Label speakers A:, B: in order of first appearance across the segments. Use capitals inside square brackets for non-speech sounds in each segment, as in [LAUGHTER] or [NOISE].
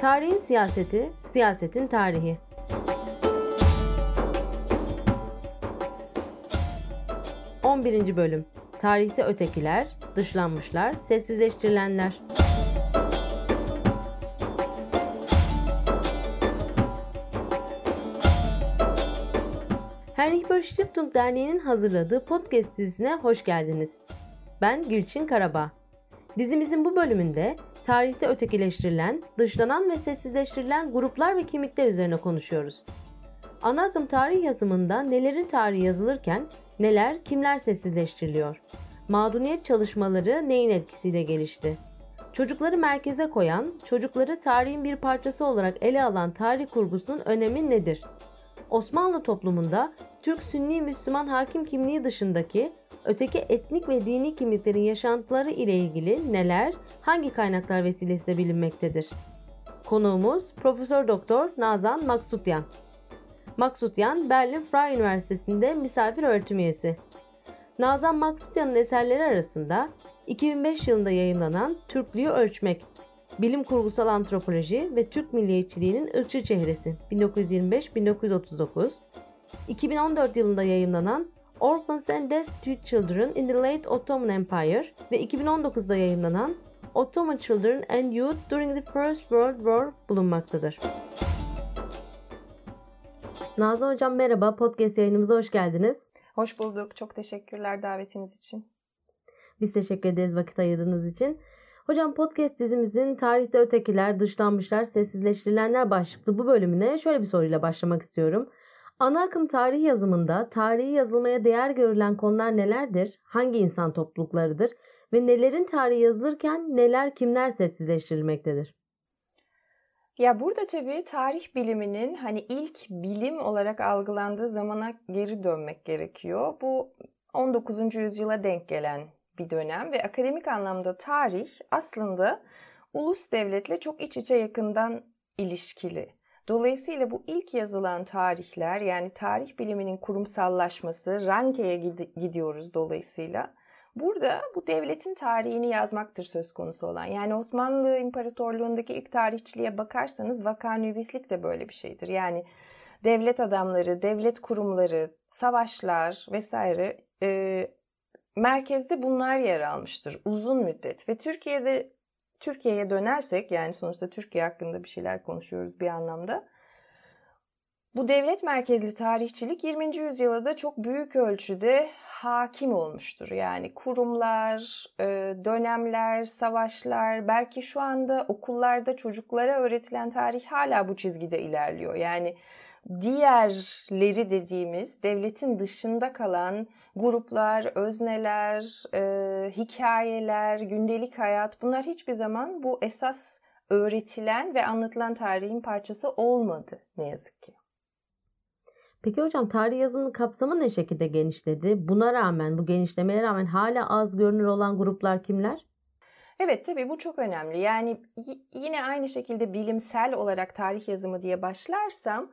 A: Tarihin siyaseti, siyasetin tarihi. On birinci bölüm. Tarihte ötekiler, dışlanmışlar, sessizleştirilenler. Heinrich Böll Stiftung Derneği'nin hazırladığı podcast dizisine hoş geldiniz. Ben Gülçin Karabağ. Dizimizin bu bölümünde tarihte ötekileştirilen, dışlanan ve sessizleştirilen gruplar ve kimlikler üzerine konuşuyoruz. Ana akım tarih yazımında nelerin tarihi yazılırken neler, kimler sessizleştiriliyor? Mağduniyet çalışmaları neyin etkisiyle gelişti? Çocukları merkeze koyan, çocukları tarihin bir parçası olarak ele alan tarih kurgusunun önemi nedir? Osmanlı toplumunda Türk Sünni Müslüman hakim kimliği dışındaki öteki etnik ve dini kimliklerin yaşantıları ile ilgili neler, hangi kaynaklar vesilesiyle bilinmektedir? Konuğumuz Profesör Doktor Nazan Maksutyan. Maksutyan, Berlin Freie Üniversitesi'nde misafir öğretim üyesi. Nazan Maksutyan'ın eserleri arasında 2005 yılında yayımlanan Türklüğü Ölçmek, Bilim Kurgusal Antropoloji ve Türk Milliyetçiliğinin Irkçı Çehresi 1925-1939, 2014 yılında yayımlanan Orphans and Destitute Children in the Late Ottoman Empire ve 2019'da yayımlanan Ottoman Children and Youth During the First World War bulunmaktadır. Nazan Hocam merhaba, podcast yayınımıza hoş geldiniz.
B: Hoş bulduk, çok teşekkürler davetiniz için.
A: Biz teşekkür ederiz vakit ayırdığınız için. Hocam podcast dizimizin tarihte ötekiler, dışlanmışlar, sessizleştirilenler başlıklı bu bölümüne şöyle bir soruyla başlamak istiyorum. Ana akım tarih yazımında tarihi yazılmaya değer görülen konular nelerdir? Hangi insan topluluklarıdır? Ve nelerin tarihi yazılırken neler kimler sessizleştirilmektedir?
B: Ya burada tabii tarih biliminin hani ilk bilim olarak algılandığı zamana geri dönmek gerekiyor. Bu 19. yüzyıla denk gelen bir dönem ve akademik anlamda tarih aslında ulus devletle çok iç içe yakından ilişkili. Dolayısıyla bu ilk yazılan tarihler yani tarih biliminin kurumsallaşması, Ranke'ye gidiyoruz dolayısıyla. Burada bu devletin tarihini yazmaktır söz konusu olan. Yani Osmanlı İmparatorluğu'ndaki ilk tarihçiliğe bakarsanız vakanüvislik de böyle bir şeydir. Yani devlet adamları, devlet kurumları, savaşlar vesaire e, merkezde bunlar yer almıştır uzun müddet. Ve Türkiye'de Türkiye'ye dönersek yani sonuçta Türkiye hakkında bir şeyler konuşuyoruz bir anlamda. Bu devlet merkezli tarihçilik 20. yüzyılda da çok büyük ölçüde hakim olmuştur. Yani kurumlar, e, dönemler, savaşlar, belki şu anda okullarda çocuklara öğretilen tarih hala bu çizgide ilerliyor. Yani diğerleri dediğimiz devletin dışında kalan gruplar, özneler, e, hikayeler, gündelik hayat bunlar hiçbir zaman bu esas öğretilen ve anlatılan tarihin parçası olmadı ne yazık ki.
A: Peki hocam tarih yazımının kapsamı ne şekilde genişledi? Buna rağmen, bu genişlemeye rağmen hala az görünür olan gruplar kimler?
B: Evet tabii bu çok önemli. Yani yine aynı şekilde bilimsel olarak tarih yazımı diye başlarsam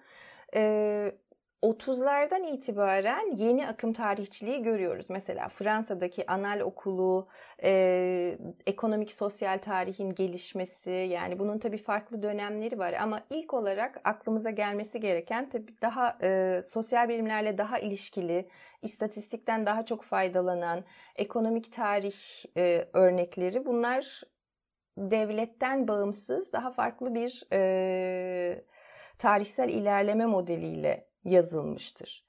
B: 30'lardan itibaren yeni akım tarihçiliği görüyoruz. Mesela Fransa'daki anal okulu, e, ekonomik sosyal tarihin gelişmesi yani bunun tabii farklı dönemleri var ama ilk olarak aklımıza gelmesi gereken tabii daha e, sosyal bilimlerle daha ilişkili, istatistikten daha çok faydalanan ekonomik tarih e, örnekleri bunlar devletten bağımsız daha farklı bir e, tarihsel ilerleme modeliyle yazılmıştır.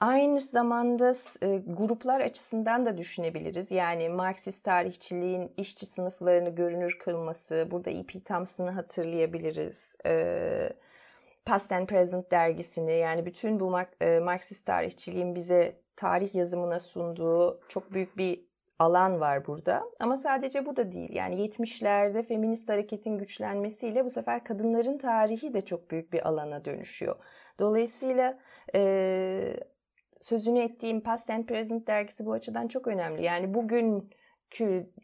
B: Aynı zamanda e, gruplar açısından da düşünebiliriz. Yani Marksist tarihçiliğin işçi sınıflarını görünür kılması, burada E.P. Thompson'ı hatırlayabiliriz. E, Past and Present dergisini yani bütün bu e, Marksist tarihçiliğin bize tarih yazımına sunduğu çok büyük bir alan var burada. Ama sadece bu da değil. Yani 70'lerde feminist hareketin güçlenmesiyle bu sefer kadınların tarihi de çok büyük bir alana dönüşüyor. Dolayısıyla e, sözünü ettiğim Past and Present dergisi bu açıdan çok önemli. Yani bugün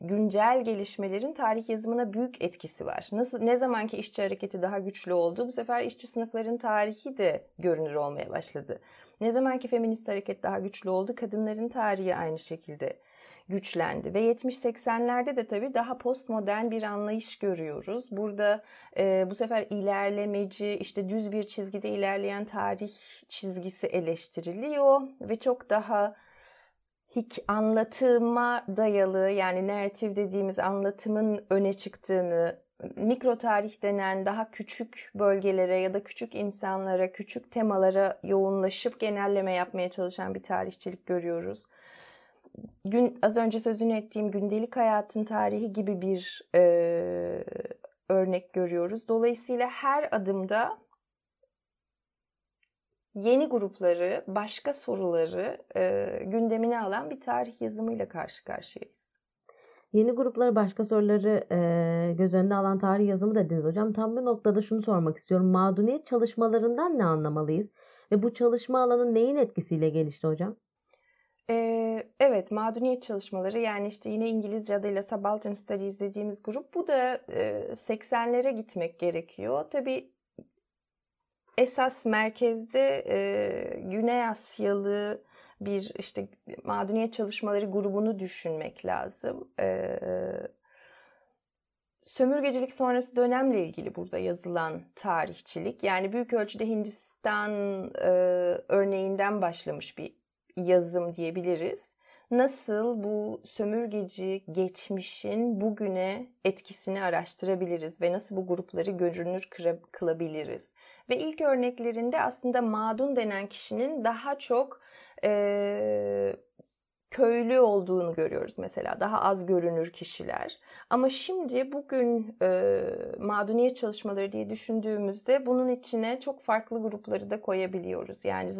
B: güncel gelişmelerin tarih yazımına büyük etkisi var. Nasıl ne zamanki işçi hareketi daha güçlü oldu, bu sefer işçi sınıfların tarihi de görünür olmaya başladı. Ne zamanki feminist hareket daha güçlü oldu, kadınların tarihi aynı şekilde güçlendi. Ve 70-80'lerde de tabii daha postmodern bir anlayış görüyoruz. Burada e, bu sefer ilerlemeci, işte düz bir çizgide ilerleyen tarih çizgisi eleştiriliyor ve çok daha hik anlatıma dayalı yani narratif dediğimiz anlatımın öne çıktığını, mikro tarih denen daha küçük bölgelere ya da küçük insanlara, küçük temalara yoğunlaşıp genelleme yapmaya çalışan bir tarihçilik görüyoruz. Gün az önce sözünü ettiğim gündelik hayatın tarihi gibi bir e, örnek görüyoruz. Dolayısıyla her adımda yeni grupları, başka soruları e, gündemine alan bir tarih yazımıyla karşı karşıyayız.
A: Yeni grupları, başka soruları e, göz önüne alan tarih yazımı dediniz hocam. Tam bir noktada şunu sormak istiyorum. Mağduniyet çalışmalarından ne anlamalıyız? Ve bu çalışma alanı neyin etkisiyle gelişti hocam?
B: Ee, evet, mağduniyet çalışmaları yani işte yine İngilizce adıyla Subaltern Studies dediğimiz grup. Bu da e, 80'lere gitmek gerekiyor. Tabii esas merkezde e, Güney Asyalı bir işte mağduniyet çalışmaları grubunu düşünmek lazım. E, sömürgecilik sonrası dönemle ilgili burada yazılan tarihçilik yani büyük ölçüde Hindistan e, örneğinden başlamış bir yazım diyebiliriz nasıl bu sömürgeci geçmişin bugüne etkisini araştırabiliriz ve nasıl bu grupları görünür kılabiliriz. Ve ilk örneklerinde aslında mağdun denen kişinin daha çok e, köylü olduğunu görüyoruz mesela. Daha az görünür kişiler. Ama şimdi bugün e, mağduniyet çalışmaları diye düşündüğümüzde bunun içine çok farklı grupları da koyabiliyoruz. Yani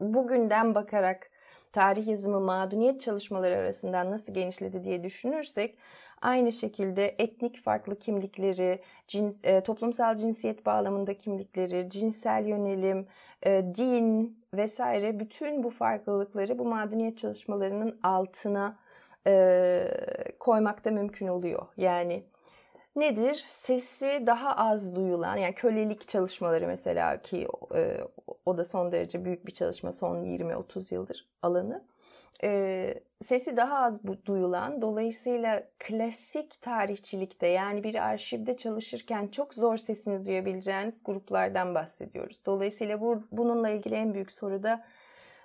B: bugünden bakarak tarih yazımı mağduniyet çalışmaları arasından nasıl genişledi diye düşünürsek aynı şekilde etnik farklı kimlikleri, cins, e, toplumsal cinsiyet bağlamında kimlikleri, cinsel yönelim, e, din vesaire bütün bu farklılıkları bu mağduniyet çalışmalarının altına e, koymakta mümkün oluyor. Yani nedir? Sesi daha az duyulan yani kölelik çalışmaları mesela ki e, o da son derece büyük bir çalışma son 20-30 yıldır alanı. E, sesi daha az duyulan dolayısıyla klasik tarihçilikte yani bir arşivde çalışırken çok zor sesini duyabileceğiniz gruplardan bahsediyoruz. Dolayısıyla bu, bununla ilgili en büyük soru da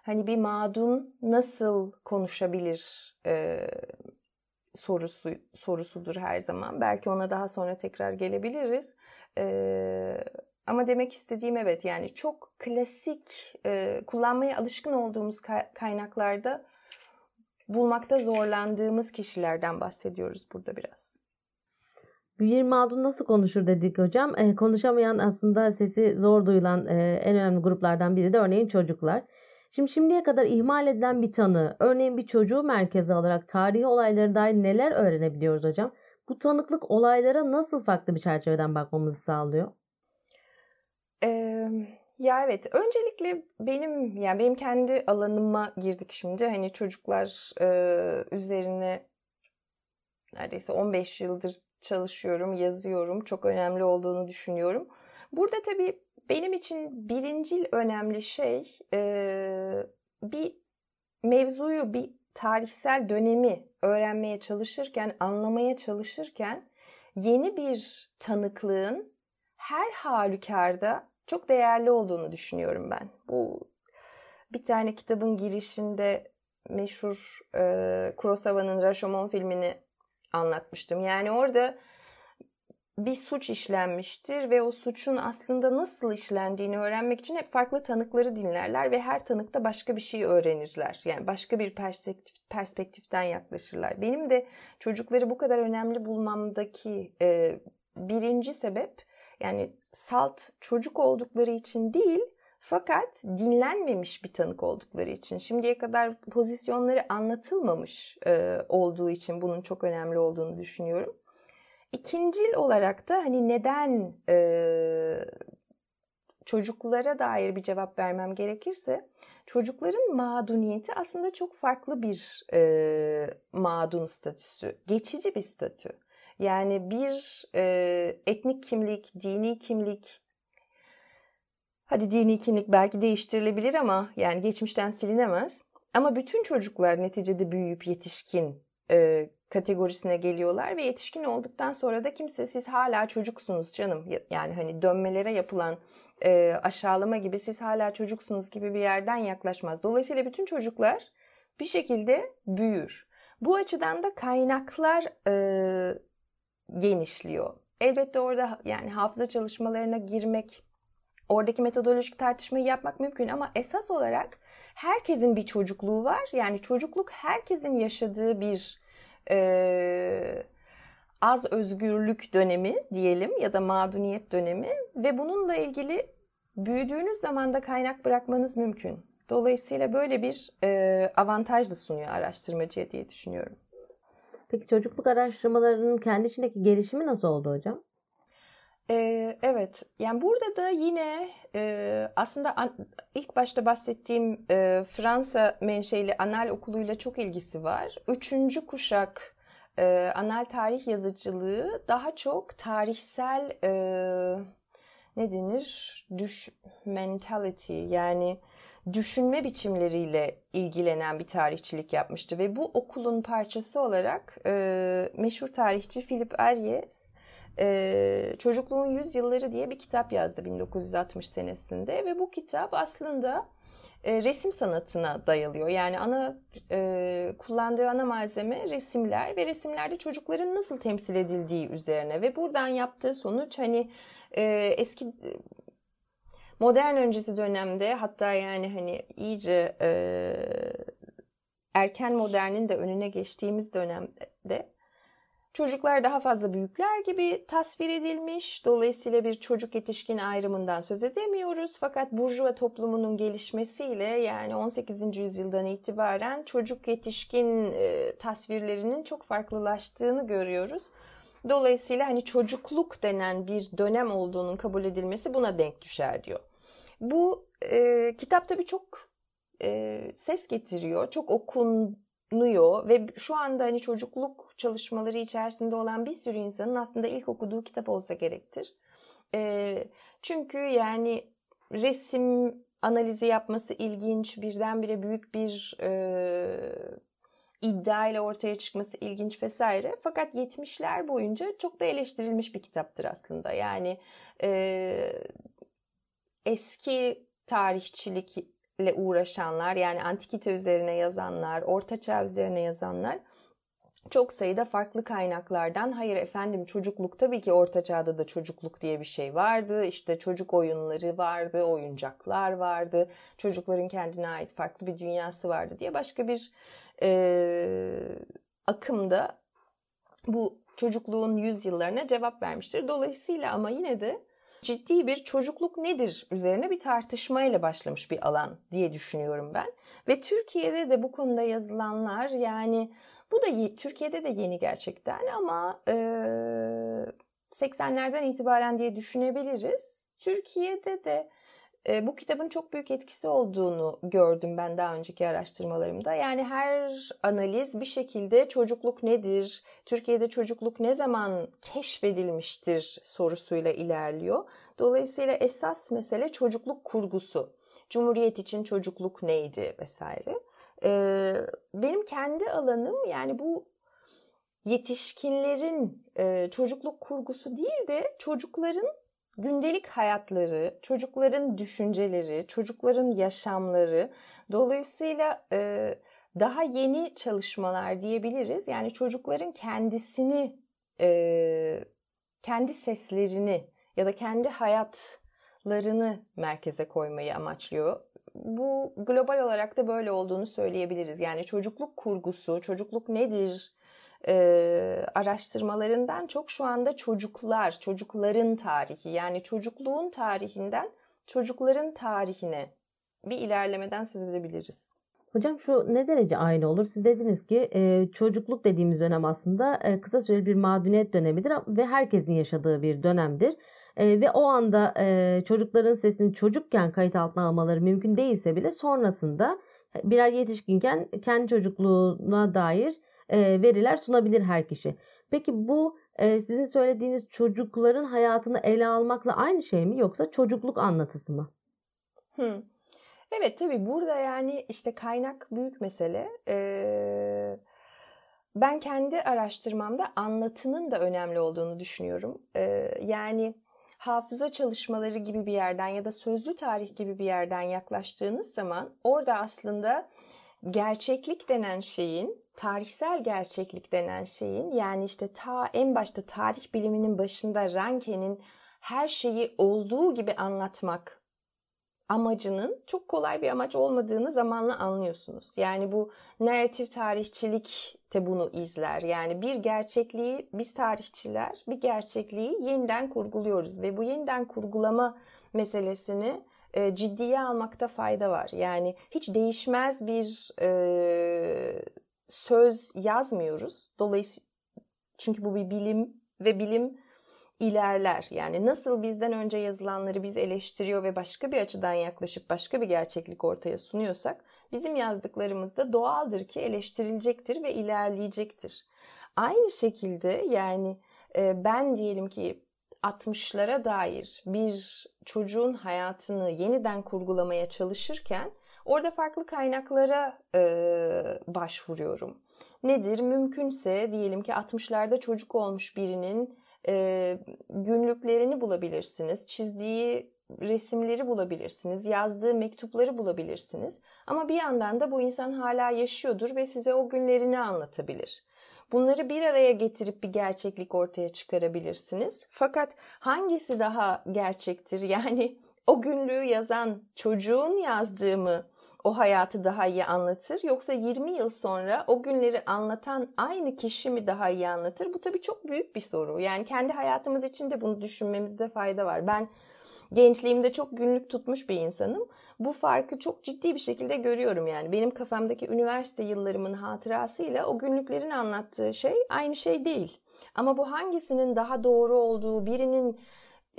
B: hani bir mağdun nasıl konuşabilir e, sorusu sorusudur her zaman. Belki ona daha sonra tekrar gelebiliriz. Ee, ama demek istediğim evet yani çok klasik e, kullanmaya alışkın olduğumuz kaynaklarda bulmakta zorlandığımız kişilerden bahsediyoruz burada biraz.
A: Bir mağdur nasıl konuşur dedik hocam. E, konuşamayan aslında sesi zor duyulan e, en önemli gruplardan biri de örneğin çocuklar. Şimdi şimdiye kadar ihmal edilen bir tanı, örneğin bir çocuğu merkeze alarak tarihi olaylara dair neler öğrenebiliyoruz hocam? Bu tanıklık olaylara nasıl farklı bir çerçeveden bakmamızı sağlıyor?
B: Ee, ya evet, öncelikle benim yani benim kendi alanıma girdik şimdi. Hani çocuklar e, üzerine neredeyse 15 yıldır çalışıyorum, yazıyorum. Çok önemli olduğunu düşünüyorum. Burada tabii benim için birincil önemli şey e, bir mevzuyu, bir tarihsel dönemi öğrenmeye çalışırken, anlamaya çalışırken yeni bir tanıklığın her halükarda çok değerli olduğunu düşünüyorum ben. Bu bir tane kitabın girişinde meşhur e, Kurosawa'nın Rashomon filmini anlatmıştım. Yani orada bir suç işlenmiştir ve o suçun aslında nasıl işlendiğini öğrenmek için hep farklı tanıkları dinlerler ve her tanıkta başka bir şey öğrenirler. Yani başka bir perspektif, perspektiften yaklaşırlar. Benim de çocukları bu kadar önemli bulmamdaki e, birinci sebep yani salt çocuk oldukları için değil fakat dinlenmemiş bir tanık oldukları için, şimdiye kadar pozisyonları anlatılmamış e, olduğu için bunun çok önemli olduğunu düşünüyorum. İkincil olarak da hani neden e, çocuklara dair bir cevap vermem gerekirse çocukların mağduniyeti aslında çok farklı bir e, mağdun statüsü. Geçici bir statü. Yani bir e, etnik kimlik, dini kimlik, hadi dini kimlik belki değiştirilebilir ama yani geçmişten silinemez. Ama bütün çocuklar neticede büyüyüp yetişkin e, kategorisine geliyorlar ve yetişkin olduktan sonra da kimse siz hala çocuksunuz canım yani hani dönmelere yapılan e, aşağılama gibi siz hala çocuksunuz gibi bir yerden yaklaşmaz. Dolayısıyla bütün çocuklar bir şekilde büyür. Bu açıdan da kaynaklar e, genişliyor. Elbette orada yani hafıza çalışmalarına girmek, oradaki metodolojik tartışmayı yapmak mümkün ama esas olarak herkesin bir çocukluğu var. Yani çocukluk herkesin yaşadığı bir e, az özgürlük dönemi diyelim ya da mağduniyet dönemi ve bununla ilgili büyüdüğünüz zaman da kaynak bırakmanız mümkün. Dolayısıyla böyle bir e, avantaj da sunuyor araştırmacıya diye düşünüyorum.
A: Peki çocukluk araştırmalarının kendi içindeki gelişimi nasıl oldu hocam?
B: Ee, evet, yani burada da yine e, aslında an, ilk başta bahsettiğim e, Fransa menşeli anal okuluyla çok ilgisi var. Üçüncü kuşak e, anal tarih yazıcılığı daha çok tarihsel e, ne denir? Düş mentality yani düşünme biçimleriyle ilgilenen bir tarihçilik yapmıştı ve bu okulun parçası olarak e, meşhur tarihçi Philip Aries e, Çocukluğun Yüzyılları diye bir kitap yazdı 1960 senesinde ve bu kitap aslında e, resim sanatına dayalıyor. Yani ana e, kullandığı ana malzeme resimler ve resimlerde çocukların nasıl temsil edildiği üzerine ve buradan yaptığı sonuç hani e, eski modern öncesi dönemde hatta yani hani iyice e, erken modernin de önüne geçtiğimiz dönemde Çocuklar daha fazla büyükler gibi tasvir edilmiş. Dolayısıyla bir çocuk yetişkin ayrımından söz edemiyoruz. Fakat burjuva toplumunun gelişmesiyle yani 18. yüzyıldan itibaren çocuk yetişkin e, tasvirlerinin çok farklılaştığını görüyoruz. Dolayısıyla hani çocukluk denen bir dönem olduğunun kabul edilmesi buna denk düşer diyor. Bu e, kitap tabii çok e, ses getiriyor, çok okunuyor ve şu anda hani çocukluk çalışmaları içerisinde olan bir sürü insanın aslında ilk okuduğu kitap olsa gerektir. E, çünkü yani resim analizi yapması ilginç, birdenbire büyük bir e, iddia ile ortaya çıkması ilginç vesaire. Fakat 70'ler boyunca çok da eleştirilmiş bir kitaptır aslında. Yani e, eski tarihçilikle uğraşanlar yani antikite üzerine yazanlar, ortaçağ üzerine yazanlar çok sayıda farklı kaynaklardan hayır efendim çocukluk tabii ki orta çağda da çocukluk diye bir şey vardı. İşte çocuk oyunları vardı, oyuncaklar vardı. Çocukların kendine ait farklı bir dünyası vardı diye başka bir e, akımda bu çocukluğun yüzyıllarına cevap vermiştir. Dolayısıyla ama yine de ciddi bir çocukluk nedir üzerine bir tartışmayla başlamış bir alan diye düşünüyorum ben. Ve Türkiye'de de bu konuda yazılanlar yani bu da Türkiye'de de yeni gerçekten ama e, 80'lerden itibaren diye düşünebiliriz. Türkiye'de de e, bu kitabın çok büyük etkisi olduğunu gördüm ben daha önceki araştırmalarımda. Yani her analiz bir şekilde çocukluk nedir, Türkiye'de çocukluk ne zaman keşfedilmiştir sorusuyla ilerliyor. Dolayısıyla esas mesele çocukluk kurgusu. Cumhuriyet için çocukluk neydi vesaire. Ee, benim kendi alanım yani bu yetişkinlerin e, çocukluk kurgusu değil de çocukların gündelik hayatları, çocukların düşünceleri, çocukların yaşamları. Dolayısıyla e, daha yeni çalışmalar diyebiliriz. Yani çocukların kendisini, e, kendi seslerini ya da kendi hayatlarını merkeze koymayı amaçlıyor bu global olarak da böyle olduğunu söyleyebiliriz. Yani çocukluk kurgusu, çocukluk nedir e, araştırmalarından çok şu anda çocuklar, çocukların tarihi yani çocukluğun tarihinden çocukların tarihine bir ilerlemeden söz edebiliriz.
A: Hocam şu ne derece aynı olur? Siz dediniz ki e, çocukluk dediğimiz dönem aslında e, kısa süreli bir mağduniyet dönemidir ve herkesin yaşadığı bir dönemdir e, ve o anda e, çocukların sesini çocukken kayıt altına almaları mümkün değilse bile sonrasında birer yetişkinken kendi çocukluğuna dair veriler sunabilir her kişi. Peki bu sizin söylediğiniz çocukların hayatını ele almakla aynı şey mi yoksa çocukluk anlatısı mı?
B: Hmm. Evet tabii burada yani işte kaynak büyük mesele. Ee, ben kendi araştırmamda anlatının da önemli olduğunu düşünüyorum. Ee, yani hafıza çalışmaları gibi bir yerden ya da sözlü tarih gibi bir yerden yaklaştığınız zaman orada aslında gerçeklik denen şeyin, tarihsel gerçeklik denen şeyin yani işte ta en başta tarih biliminin başında Ranke'nin her şeyi olduğu gibi anlatmak amacının çok kolay bir amaç olmadığını zamanla anlıyorsunuz. Yani bu narratif tarihçilik de bunu izler. Yani bir gerçekliği biz tarihçiler bir gerçekliği yeniden kurguluyoruz ve bu yeniden kurgulama meselesini e, ciddiye almakta fayda var. Yani hiç değişmez bir e, söz yazmıyoruz. Dolayısıyla çünkü bu bir bilim ve bilim ilerler. Yani nasıl bizden önce yazılanları biz eleştiriyor ve başka bir açıdan yaklaşıp başka bir gerçeklik ortaya sunuyorsak bizim yazdıklarımız da doğaldır ki eleştirilecektir ve ilerleyecektir. Aynı şekilde yani e, ben diyelim ki 60'lara dair bir çocuğun hayatını yeniden kurgulamaya çalışırken orada farklı kaynaklara e, başvuruyorum. Nedir? Mümkünse diyelim ki 60'larda çocuk olmuş birinin e, günlüklerini bulabilirsiniz, çizdiği resimleri bulabilirsiniz, yazdığı mektupları bulabilirsiniz. Ama bir yandan da bu insan hala yaşıyordur ve size o günlerini anlatabilir. Bunları bir araya getirip bir gerçeklik ortaya çıkarabilirsiniz. Fakat hangisi daha gerçektir? Yani o günlüğü yazan çocuğun yazdığı mı o hayatı daha iyi anlatır yoksa 20 yıl sonra o günleri anlatan aynı kişi mi daha iyi anlatır? Bu tabii çok büyük bir soru. Yani kendi hayatımız için de bunu düşünmemizde fayda var. Ben gençliğimde çok günlük tutmuş bir insanım. Bu farkı çok ciddi bir şekilde görüyorum yani. Benim kafamdaki üniversite yıllarımın hatırasıyla o günlüklerin anlattığı şey aynı şey değil. Ama bu hangisinin daha doğru olduğu, birinin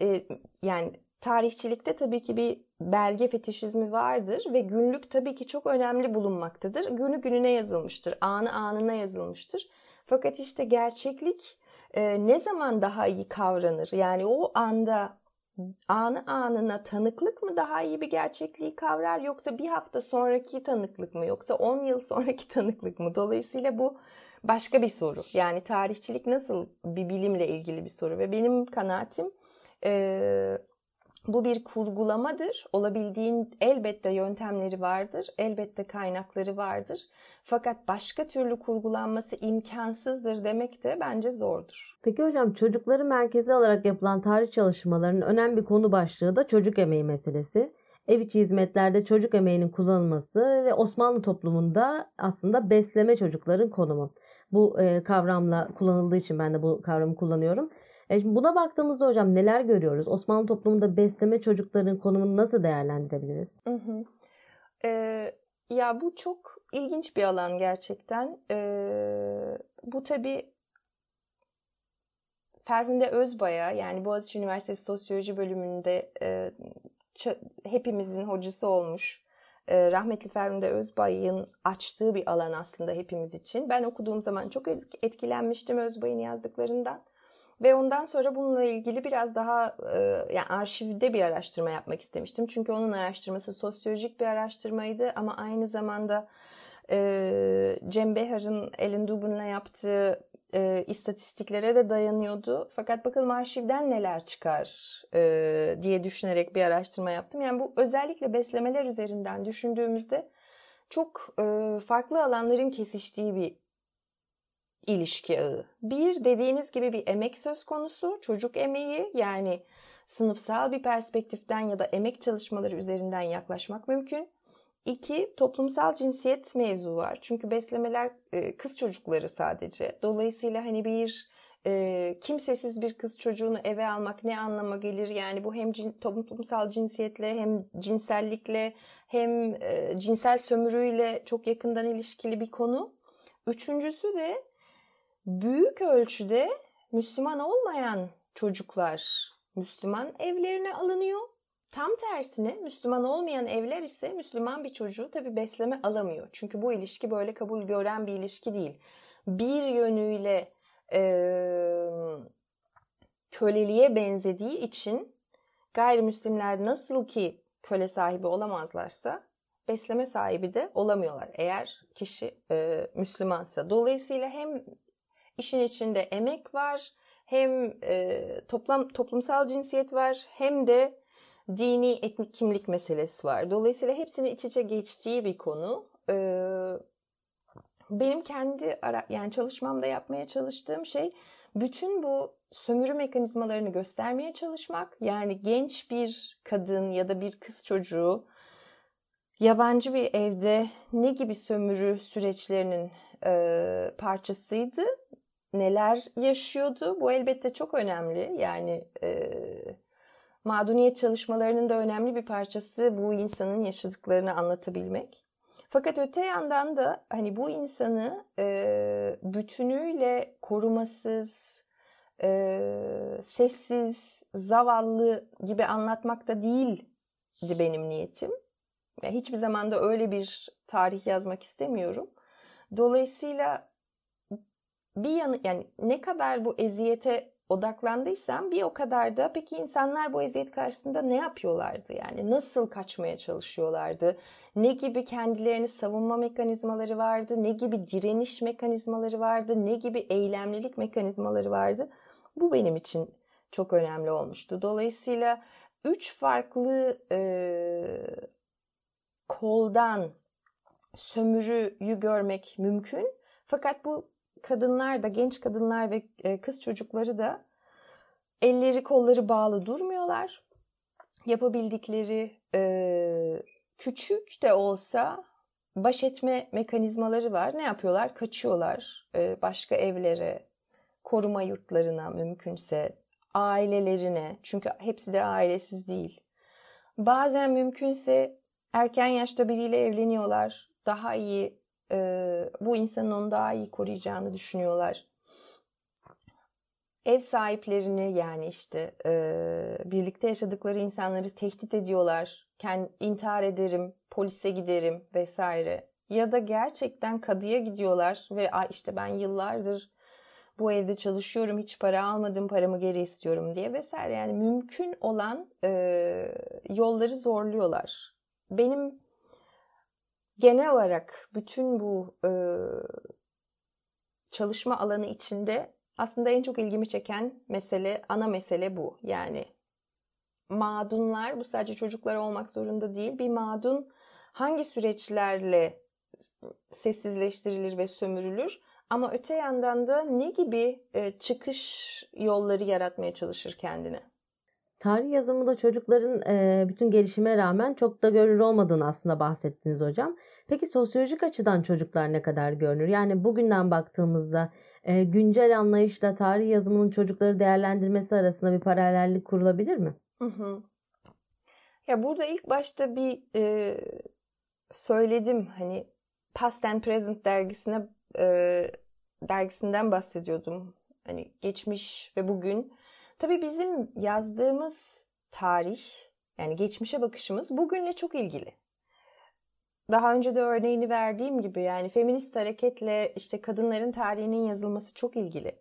B: e, yani tarihçilikte tabii ki bir belge fetişizmi vardır ve günlük tabii ki çok önemli bulunmaktadır. Günü gününe yazılmıştır, anı anına yazılmıştır. Fakat işte gerçeklik e, ne zaman daha iyi kavranır? Yani o anda anı anına tanıklık mı daha iyi bir gerçekliği kavrar yoksa bir hafta sonraki tanıklık mı yoksa 10 yıl sonraki [LAUGHS] tanıklık mı? Dolayısıyla bu başka bir soru. Yani tarihçilik nasıl bir bilimle ilgili bir soru ve benim kanaatim e, bu bir kurgulamadır. Olabildiğin elbette yöntemleri vardır, elbette kaynakları vardır. Fakat başka türlü kurgulanması imkansızdır demek de bence zordur.
A: Peki hocam çocukları merkeze alarak yapılan tarih çalışmalarının önemli bir konu başlığı da çocuk emeği meselesi. Ev içi hizmetlerde çocuk emeğinin kullanılması ve Osmanlı toplumunda aslında besleme çocukların konumu. Bu e, kavramla kullanıldığı için ben de bu kavramı kullanıyorum. E buna baktığımızda hocam neler görüyoruz? Osmanlı toplumunda besleme çocukların konumunu nasıl değerlendirebiliriz? Hı hı.
B: Ee, ya bu çok ilginç bir alan gerçekten. Ee, bu tabi Ferhunde Özbay'a yani Boğaziçi Üniversitesi Sosyoloji bölümünde e, hepimizin hocası olmuş e, rahmetli Ferhunde Özbay'ın açtığı bir alan aslında hepimiz için. Ben okuduğum zaman çok etkilenmiştim Özbay'ın yazdıklarından. Ve ondan sonra bununla ilgili biraz daha e, yani arşivde bir araştırma yapmak istemiştim. Çünkü onun araştırması sosyolojik bir araştırmaydı ama aynı zamanda e, Cem Behar'ın Ellen Dubin'le yaptığı e, istatistiklere de dayanıyordu. Fakat bakalım arşivden neler çıkar e, diye düşünerek bir araştırma yaptım. Yani bu özellikle beslemeler üzerinden düşündüğümüzde çok e, farklı alanların kesiştiği bir ilişki ağı. Bir dediğiniz gibi bir emek söz konusu, çocuk emeği yani sınıfsal bir perspektiften ya da emek çalışmaları üzerinden yaklaşmak mümkün. İki, toplumsal cinsiyet mevzu var. Çünkü beslemeler e, kız çocukları sadece. Dolayısıyla hani bir e, kimsesiz bir kız çocuğunu eve almak ne anlama gelir? Yani bu hem cin, toplumsal cinsiyetle hem cinsellikle hem e, cinsel sömürüyle çok yakından ilişkili bir konu. Üçüncüsü de büyük ölçüde Müslüman olmayan çocuklar Müslüman evlerine alınıyor. Tam tersine Müslüman olmayan evler ise Müslüman bir çocuğu tabi besleme alamıyor. Çünkü bu ilişki böyle kabul gören bir ilişki değil. Bir yönüyle e, köleliğe benzediği için gayrimüslimler nasıl ki köle sahibi olamazlarsa besleme sahibi de olamıyorlar eğer kişi e, Müslümansa. Dolayısıyla hem işin içinde emek var, hem e, toplam toplumsal cinsiyet var, hem de dini etnik kimlik meselesi var. Dolayısıyla hepsinin iç içe geçtiği bir konu. E, benim kendi ara, yani çalışmamda yapmaya çalıştığım şey bütün bu sömürü mekanizmalarını göstermeye çalışmak. Yani genç bir kadın ya da bir kız çocuğu yabancı bir evde ne gibi sömürü süreçlerinin e, parçasıydı, neler yaşıyordu. Bu elbette çok önemli. Yani e, mağduniyet çalışmalarının da önemli bir parçası bu insanın yaşadıklarını anlatabilmek. Fakat öte yandan da hani bu insanı e, bütünüyle korumasız, e, sessiz, zavallı gibi anlatmak da değildi benim niyetim. Yani hiçbir zaman da öyle bir tarih yazmak istemiyorum. Dolayısıyla bir yanı yani ne kadar bu eziyete odaklandıysam bir o kadar da peki insanlar bu eziyet karşısında ne yapıyorlardı yani? Nasıl kaçmaya çalışıyorlardı? Ne gibi kendilerini savunma mekanizmaları vardı? Ne gibi direniş mekanizmaları vardı? Ne gibi eylemlilik mekanizmaları vardı? Bu benim için çok önemli olmuştu. Dolayısıyla üç farklı e, koldan sömürüyü görmek mümkün. Fakat bu kadınlar da genç kadınlar ve e, kız çocukları da elleri kolları bağlı durmuyorlar. Yapabildikleri e, küçük de olsa baş etme mekanizmaları var. Ne yapıyorlar? Kaçıyorlar e, başka evlere, koruma yurtlarına mümkünse, ailelerine. Çünkü hepsi de ailesiz değil. Bazen mümkünse erken yaşta biriyle evleniyorlar. Daha iyi e, bu insanın onu daha iyi koruyacağını düşünüyorlar. Ev sahiplerini yani işte e, birlikte yaşadıkları insanları tehdit ediyorlar. Kend, intihar ederim, polise giderim vesaire. Ya da gerçekten kadıya gidiyorlar ve işte ben yıllardır bu evde çalışıyorum hiç para almadım paramı geri istiyorum diye vesaire. Yani mümkün olan e, yolları zorluyorlar. Benim genel olarak bütün bu e, çalışma alanı içinde aslında en çok ilgimi çeken mesele, ana mesele bu. Yani mağdunlar, bu sadece çocuklar olmak zorunda değil. Bir mağdun hangi süreçlerle sessizleştirilir ve sömürülür? Ama öte yandan da ne gibi e, çıkış yolları yaratmaya çalışır kendine?
A: Tarih yazımında çocukların e, bütün gelişime rağmen çok da görünür olmadığını aslında bahsettiniz hocam. Peki sosyolojik açıdan çocuklar ne kadar görünür? Yani bugünden baktığımızda e, güncel anlayışla tarih yazımının çocukları değerlendirmesi arasında bir paralellik kurulabilir mi? Hı hı.
B: Ya burada ilk başta bir e, söyledim hani Past and Present dergisine e, dergisinden bahsediyordum. Hani geçmiş ve bugün Tabii bizim yazdığımız tarih yani geçmişe bakışımız bugünle çok ilgili. Daha önce de örneğini verdiğim gibi yani feminist hareketle işte kadınların tarihinin yazılması çok ilgili.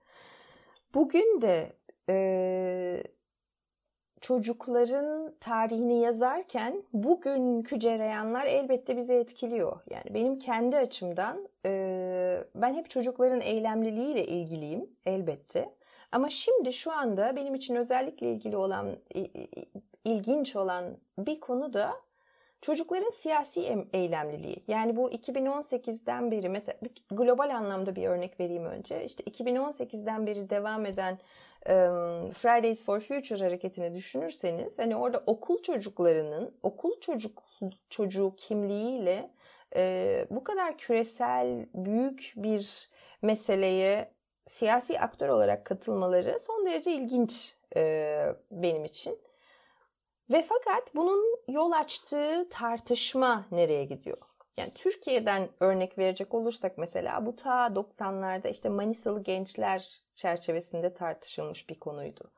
B: Bugün de e, çocukların tarihini yazarken bugünkü cereyanlar elbette bizi etkiliyor. Yani benim kendi açımdan e, ben hep çocukların eylemliliğiyle ilgiliyim elbette. Ama şimdi şu anda benim için özellikle ilgili olan ilginç olan bir konu da çocukların siyasi eylemliliği. Yani bu 2018'den beri mesela global anlamda bir örnek vereyim önce. İşte 2018'den beri devam eden Fridays for Future hareketini düşünürseniz hani orada okul çocuklarının okul çocuk çocuğu kimliğiyle bu kadar küresel büyük bir meseleye siyasi aktör olarak katılmaları son derece ilginç e, benim için. Ve fakat bunun yol açtığı tartışma nereye gidiyor? Yani Türkiye'den örnek verecek olursak mesela bu ta 90'larda işte Manisalı gençler çerçevesinde tartışılmış bir konuydu.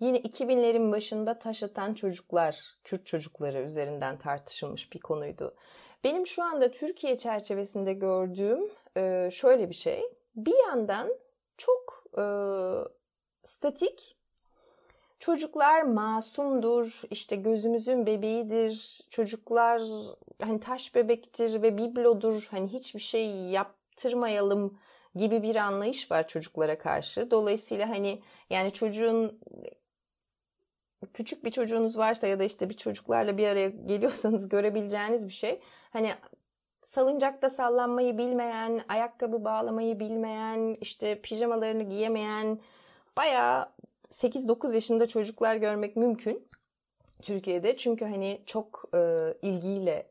B: Yine 2000'lerin başında taş atan çocuklar, Kürt çocukları üzerinden tartışılmış bir konuydu. Benim şu anda Türkiye çerçevesinde gördüğüm şöyle bir şey. Bir yandan çok e, statik, çocuklar masumdur, işte gözümüzün bebeğidir, çocuklar hani taş bebektir ve biblodur, hani hiçbir şey yaptırmayalım gibi bir anlayış var çocuklara karşı. Dolayısıyla hani yani çocuğun küçük bir çocuğunuz varsa ya da işte bir çocuklarla bir araya geliyorsanız [LAUGHS] görebileceğiniz bir şey. Hani salıncakta sallanmayı bilmeyen, ayakkabı bağlamayı bilmeyen, işte pijamalarını giyemeyen bayağı 8-9 yaşında çocuklar görmek mümkün Türkiye'de. Çünkü hani çok e, ilgiyle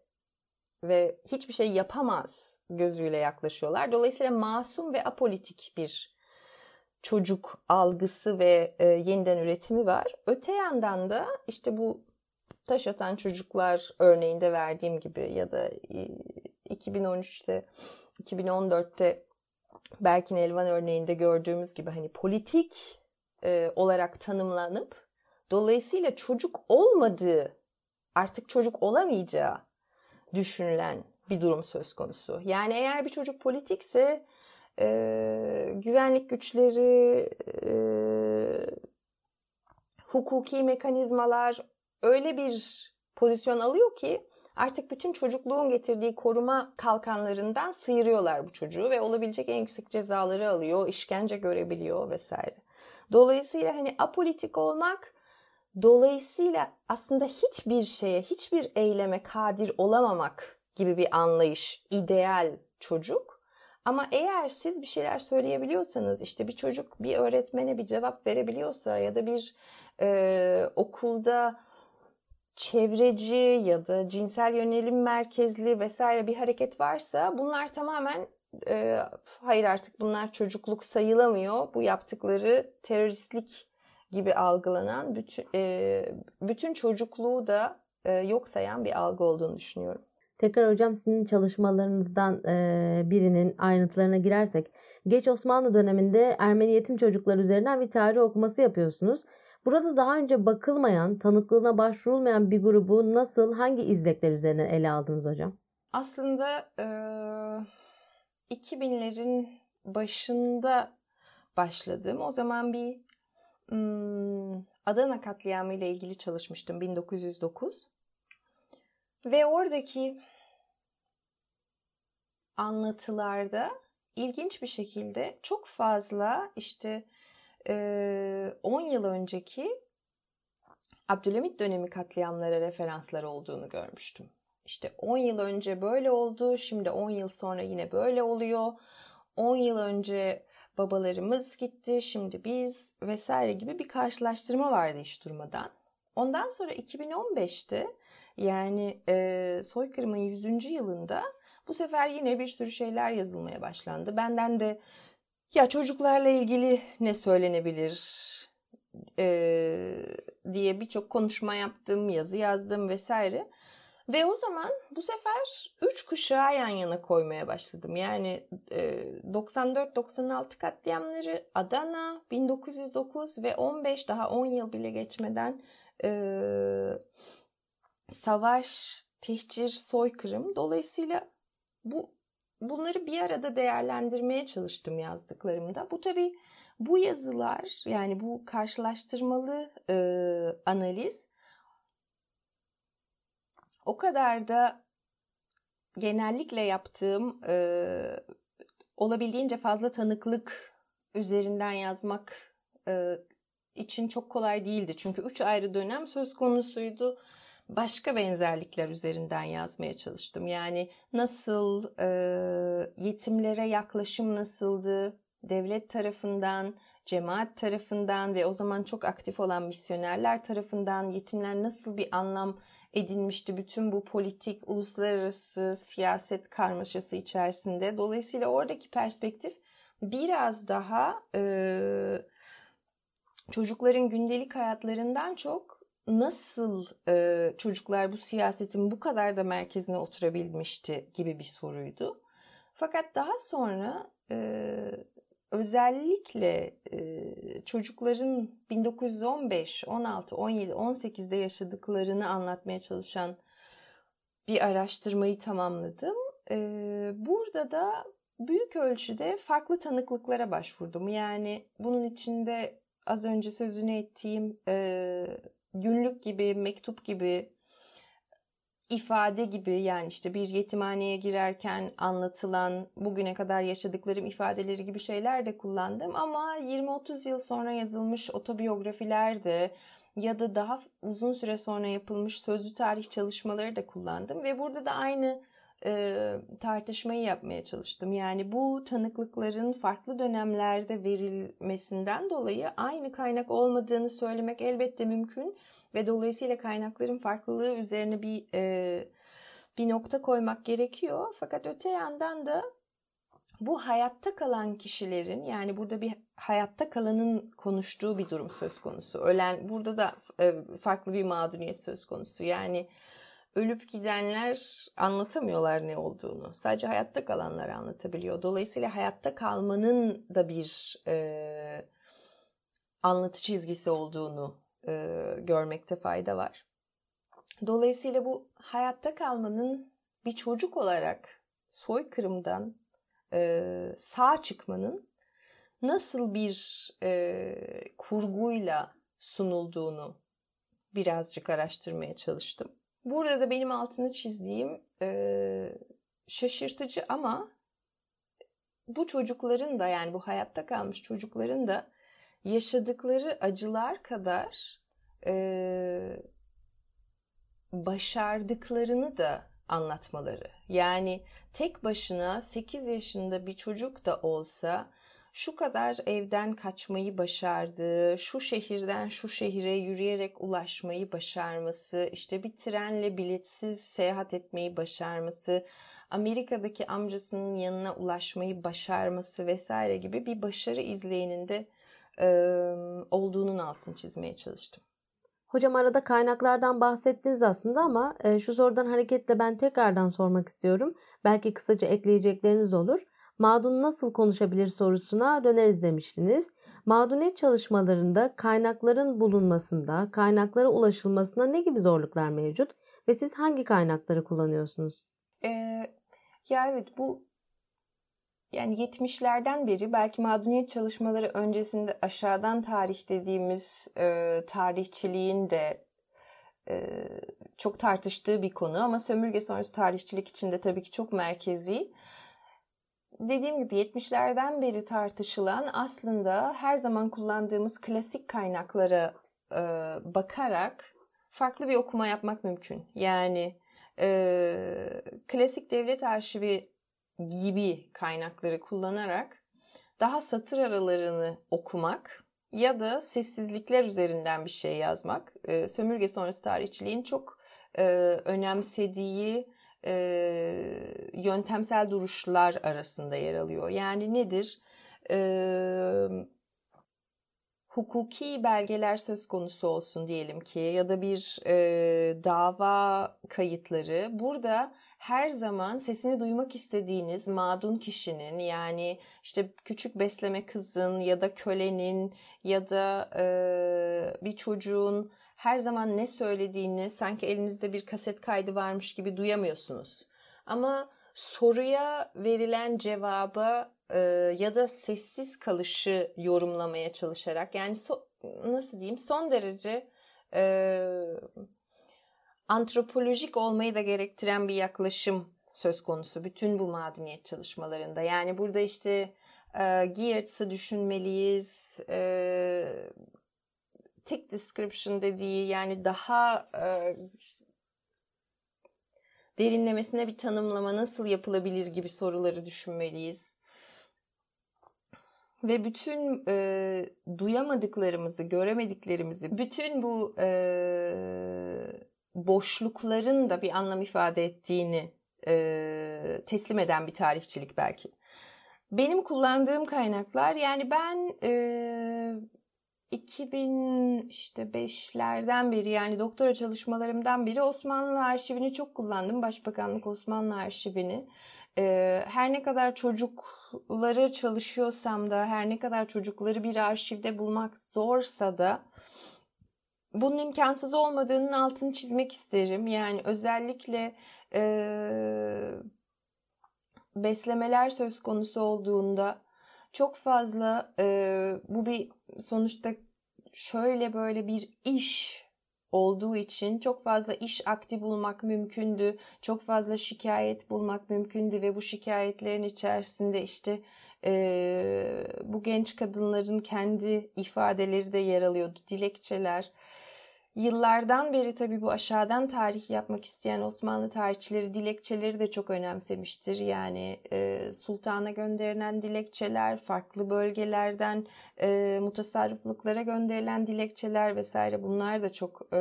B: ve hiçbir şey yapamaz gözüyle yaklaşıyorlar. Dolayısıyla masum ve apolitik bir çocuk algısı ve e, yeniden üretimi var. Öte yandan da işte bu taş atan çocuklar örneğinde verdiğim gibi ya da 2013'te 2014'te Berkin Elvan örneğinde gördüğümüz gibi hani politik e, olarak tanımlanıp dolayısıyla çocuk olmadığı artık çocuk olamayacağı düşünülen bir durum söz konusu. Yani eğer bir çocuk politikse e, güvenlik güçleri, e, hukuki mekanizmalar öyle bir pozisyon alıyor ki artık bütün çocukluğun getirdiği koruma kalkanlarından sıyırıyorlar bu çocuğu ve olabilecek en yüksek cezaları alıyor, işkence görebiliyor vesaire. Dolayısıyla hani apolitik olmak dolayısıyla aslında hiçbir şeye, hiçbir eyleme kadir olamamak gibi bir anlayış, ideal çocuk. Ama eğer siz bir şeyler söyleyebiliyorsanız, işte bir çocuk bir öğretmene bir cevap verebiliyorsa ya da bir e, okulda çevreci ya da cinsel yönelim merkezli vesaire bir hareket varsa bunlar tamamen e, hayır artık bunlar çocukluk sayılamıyor. Bu yaptıkları teröristlik gibi algılanan bütün, e, bütün çocukluğu da e, yok sayan bir algı olduğunu düşünüyorum.
A: Tekrar hocam sizin çalışmalarınızdan e, birinin ayrıntılarına girersek geç Osmanlı döneminde Ermeni yetim çocuklar üzerinden bir tarih okuması yapıyorsunuz. Burada daha önce bakılmayan, tanıklığına başvurulmayan bir grubu nasıl, hangi izlekler üzerinden ele aldınız hocam?
B: Aslında e, 2000'lerin başında başladım. O zaman bir Adana katliamı ile ilgili çalışmıştım 1909. Ve oradaki anlatılarda ilginç bir şekilde çok fazla işte 10 yıl önceki Abdülhamit dönemi katliamlara referanslar olduğunu görmüştüm. İşte 10 yıl önce böyle oldu, şimdi 10 yıl sonra yine böyle oluyor. 10 yıl önce babalarımız gitti, şimdi biz vesaire gibi bir karşılaştırma vardı hiç durmadan. Ondan sonra 2015'te yani e, soykırımın 100. yılında bu sefer yine bir sürü şeyler yazılmaya başlandı. Benden de ya çocuklarla ilgili ne söylenebilir e, diye birçok konuşma yaptım, yazı yazdım vesaire. Ve o zaman bu sefer üç kuşağı yan yana koymaya başladım. Yani e, 94-96 katliamları Adana 1909 ve 15 daha 10 yıl bile geçmeden e, savaş, tehcir, soykırım. Dolayısıyla bu bunları bir arada değerlendirmeye çalıştım yazdıklarımda. Bu tabii bu yazılar yani bu karşılaştırmalı e, analiz o kadar da genellikle yaptığım e, olabildiğince fazla tanıklık üzerinden yazmak e, için çok kolay değildi. Çünkü üç ayrı dönem söz konusuydu başka benzerlikler üzerinden yazmaya çalıştım. Yani nasıl e, yetimlere yaklaşım nasıldı, devlet tarafından, cemaat tarafından ve o zaman çok aktif olan misyonerler tarafından yetimler nasıl bir anlam edinmişti bütün bu politik, uluslararası siyaset karmaşası içerisinde. Dolayısıyla oradaki perspektif biraz daha e, çocukların gündelik hayatlarından çok nasıl e, çocuklar bu siyasetin bu kadar da merkezine oturabilmişti gibi bir soruydu. Fakat daha sonra e, özellikle e, çocukların 1915, 16, 17, 18'de yaşadıklarını anlatmaya çalışan bir araştırmayı tamamladım. E, burada da büyük ölçüde farklı tanıklıklara başvurdum. Yani bunun içinde az önce sözünü ettiğim e, günlük gibi, mektup gibi, ifade gibi yani işte bir yetimhaneye girerken anlatılan bugüne kadar yaşadıklarım ifadeleri gibi şeyler de kullandım. Ama 20-30 yıl sonra yazılmış otobiyografiler de ya da daha uzun süre sonra yapılmış sözlü tarih çalışmaları da kullandım. Ve burada da aynı e, tartışmayı yapmaya çalıştım. Yani bu tanıklıkların farklı dönemlerde verilmesinden dolayı aynı kaynak olmadığını söylemek elbette mümkün ve dolayısıyla kaynakların farklılığı üzerine bir e, bir nokta koymak gerekiyor. Fakat öte yandan da bu hayatta kalan kişilerin yani burada bir hayatta kalanın konuştuğu bir durum söz konusu. Ölen burada da farklı bir mağduriyet söz konusu. Yani ölüp gidenler anlatamıyorlar ne olduğunu. Sadece hayatta kalanlar anlatabiliyor. Dolayısıyla hayatta kalmanın da bir e, anlatı çizgisi olduğunu e, görmekte fayda var. Dolayısıyla bu hayatta kalmanın bir çocuk olarak soykırımdan e, sağ çıkmanın nasıl bir e, kurguyla sunulduğunu birazcık araştırmaya çalıştım. Burada da benim altını çizdiğim e, şaşırtıcı ama bu çocukların da yani bu hayatta kalmış çocukların da yaşadıkları acılar kadar e, başardıklarını da anlatmaları. Yani tek başına 8 yaşında bir çocuk da olsa şu kadar evden kaçmayı başardı, şu şehirden şu şehire yürüyerek ulaşmayı başarması, işte bir trenle biletsiz seyahat etmeyi başarması, Amerika'daki amcasının yanına ulaşmayı başarması vesaire gibi bir başarı izleyeninde e, olduğunun altını çizmeye çalıştım.
A: Hocam arada kaynaklardan bahsettiniz aslında ama şu sorudan hareketle ben tekrardan sormak istiyorum. Belki kısaca ekleyecekleriniz olur. Mağdun nasıl konuşabilir sorusuna döneriz demiştiniz. Mağduniyet çalışmalarında kaynakların bulunmasında, kaynaklara ulaşılmasında ne gibi zorluklar mevcut ve siz hangi kaynakları kullanıyorsunuz?
B: Ee, ya evet bu yani 70'lerden beri belki mağduniyet çalışmaları öncesinde aşağıdan tarih dediğimiz e, tarihçiliğin de e, çok tartıştığı bir konu ama sömürge sonrası tarihçilik içinde tabii ki çok merkezi. Dediğim gibi 70'lerden beri tartışılan aslında her zaman kullandığımız klasik kaynaklara e, bakarak farklı bir okuma yapmak mümkün. Yani e, klasik devlet arşivi gibi kaynakları kullanarak daha satır aralarını okumak ya da sessizlikler üzerinden bir şey yazmak e, sömürge sonrası tarihçiliğin çok e, önemsediği e, yöntemsel duruşlar arasında yer alıyor. Yani nedir? E, hukuki belgeler söz konusu olsun diyelim ki ya da bir e, dava kayıtları burada her zaman sesini duymak istediğiniz mağdun kişinin yani işte küçük besleme kızın ya da kölenin ya da e, bir çocuğun her zaman ne söylediğini sanki elinizde bir kaset kaydı varmış gibi duyamıyorsunuz. Ama soruya verilen cevaba e, ya da sessiz kalışı yorumlamaya çalışarak yani so, nasıl diyeyim son derece e, antropolojik olmayı da gerektiren bir yaklaşım söz konusu bütün bu mağduniyet çalışmalarında. Yani burada işte e, Geertz'ı düşünmeliyiz, e, tick description dediği yani daha e, derinlemesine bir tanımlama nasıl yapılabilir gibi soruları düşünmeliyiz. Ve bütün e, duyamadıklarımızı, göremediklerimizi, bütün bu e, boşlukların da bir anlam ifade ettiğini e, teslim eden bir tarihçilik belki. Benim kullandığım kaynaklar yani ben e, 2000 işte 5'lerden beri yani doktora çalışmalarımdan beri Osmanlı arşivini çok kullandım. Başbakanlık Osmanlı arşivini. Ee, her ne kadar çocukları çalışıyorsam da her ne kadar çocukları bir arşivde bulmak zorsa da bunun imkansız olmadığının altını çizmek isterim. Yani özellikle e, beslemeler söz konusu olduğunda çok fazla e, bu bir sonuçta şöyle böyle bir iş olduğu için çok fazla iş akti bulmak mümkündü. Çok fazla şikayet bulmak mümkündü ve bu şikayetlerin içerisinde işte e, bu genç kadınların kendi ifadeleri de yer alıyordu. Dilekçeler. Yıllardan beri tabii bu aşağıdan tarih yapmak isteyen Osmanlı tarihçileri dilekçeleri de çok önemsemiştir. Yani e, sultana gönderilen dilekçeler, farklı bölgelerden e, mutasarrıflıklara gönderilen dilekçeler vesaire bunlar da çok e,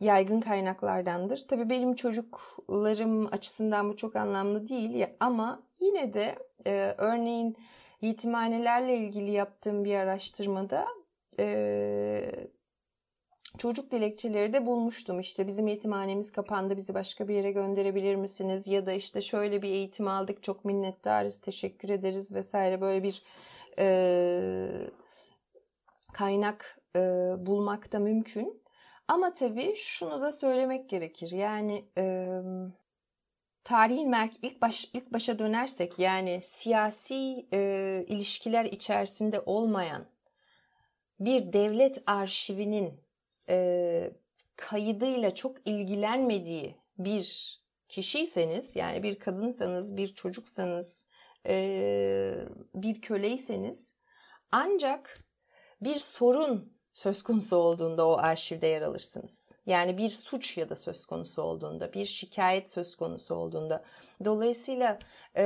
B: yaygın kaynaklardandır. Tabii benim çocuklarım açısından bu çok anlamlı değil ama yine de e, örneğin yetimhanelerle ilgili yaptığım bir araştırmada e, çocuk dilekçeleri de bulmuştum. İşte bizim yetimhanemiz kapandı bizi başka bir yere gönderebilir misiniz? Ya da işte şöyle bir eğitim aldık çok minnettarız teşekkür ederiz vesaire böyle bir e, kaynak e, bulmak da mümkün. Ama tabii şunu da söylemek gerekir. Yani e, tarihin merk ilk baş ilk başa dönersek yani siyasi e, ilişkiler içerisinde olmayan bir devlet arşivinin e, kaydıyla çok ilgilenmediği bir kişiyseniz yani bir kadınsanız bir çocuksanız e, bir köleyseniz ancak bir sorun söz konusu olduğunda o arşivde yer alırsınız. Yani bir suç ya da söz konusu olduğunda, bir şikayet söz konusu olduğunda. Dolayısıyla e,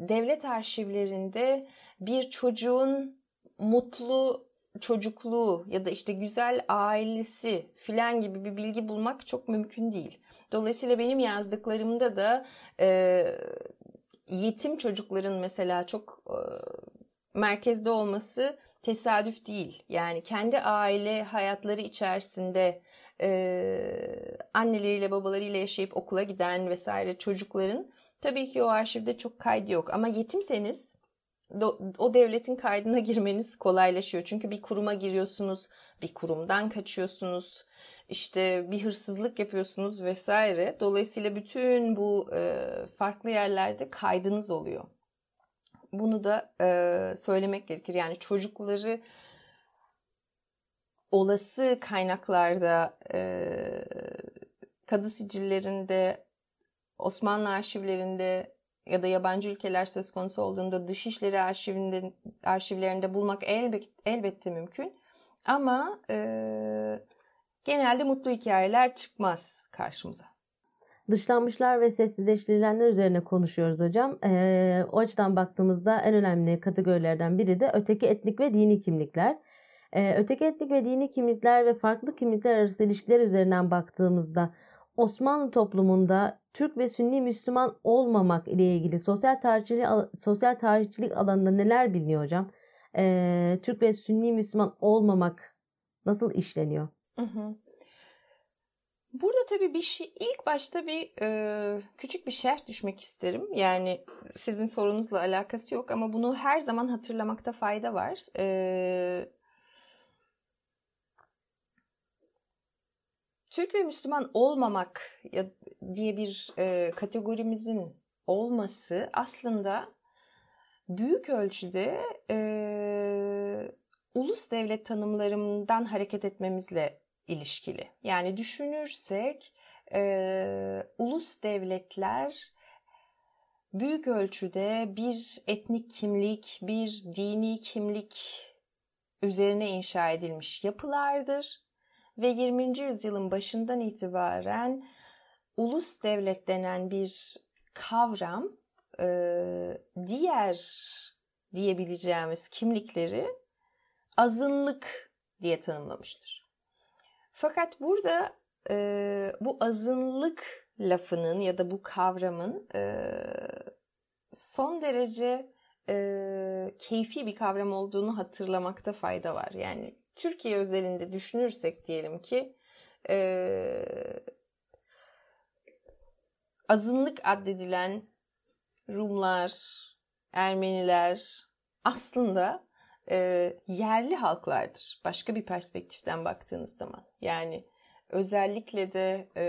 B: devlet arşivlerinde bir çocuğun mutlu çocukluğu ya da işte güzel ailesi filan gibi bir bilgi bulmak çok mümkün değil. Dolayısıyla benim yazdıklarımda da e, yetim çocukların mesela çok e, merkezde olması tesadüf değil. Yani kendi aile hayatları içerisinde e, anneleriyle babalarıyla yaşayıp okula giden vesaire çocukların tabii ki o arşivde çok kaydı yok. Ama yetimseniz o devletin kaydına [LAUGHS] girmeniz kolaylaşıyor. Çünkü bir kuruma giriyorsunuz, bir kurumdan kaçıyorsunuz, işte bir hırsızlık yapıyorsunuz vesaire. Dolayısıyla bütün bu e, farklı yerlerde kaydınız oluyor. Bunu da e, söylemek gerekir. Yani çocukları olası kaynaklarda, e, kadı sicillerinde, Osmanlı arşivlerinde ya da yabancı ülkeler söz konusu olduğunda dışişleri arşivinde, arşivlerinde bulmak elbet, elbette mümkün. Ama e, genelde mutlu hikayeler çıkmaz karşımıza.
A: Dışlanmışlar ve sessizleştirilenler üzerine konuşuyoruz hocam. Ee, o açıdan baktığımızda en önemli kategorilerden biri de öteki etnik ve dini kimlikler. Ee, öteki etnik ve dini kimlikler ve farklı kimlikler arası ilişkiler üzerinden baktığımızda Osmanlı toplumunda Türk ve Sünni Müslüman olmamak ile ilgili sosyal tarihçilik, sosyal tarihçilik alanında neler biliniyor hocam? Ee, Türk ve Sünni Müslüman olmamak nasıl işleniyor? Hı hı.
B: Burada tabii bir şey ilk başta bir e, küçük bir şerh düşmek isterim. Yani sizin sorunuzla alakası yok ama bunu her zaman hatırlamakta fayda var. E, Türk ve Müslüman olmamak diye bir e, kategorimizin olması aslında büyük ölçüde e, ulus devlet tanımlarından hareket etmemizle ilişkili. Yani düşünürsek e, ulus devletler büyük ölçüde bir etnik kimlik, bir dini kimlik üzerine inşa edilmiş yapılardır ve 20. yüzyılın başından itibaren ulus devlet denen bir kavram e, diğer diyebileceğimiz kimlikleri azınlık diye tanımlamıştır. Fakat burada e, bu azınlık lafının ya da bu kavramın e, son derece e, keyfi bir kavram olduğunu hatırlamakta fayda var. Yani Türkiye özelinde düşünürsek diyelim ki e, azınlık addedilen Rumlar, Ermeniler aslında e, yerli halklardır. Başka bir perspektiften baktığınız zaman. Yani özellikle de e,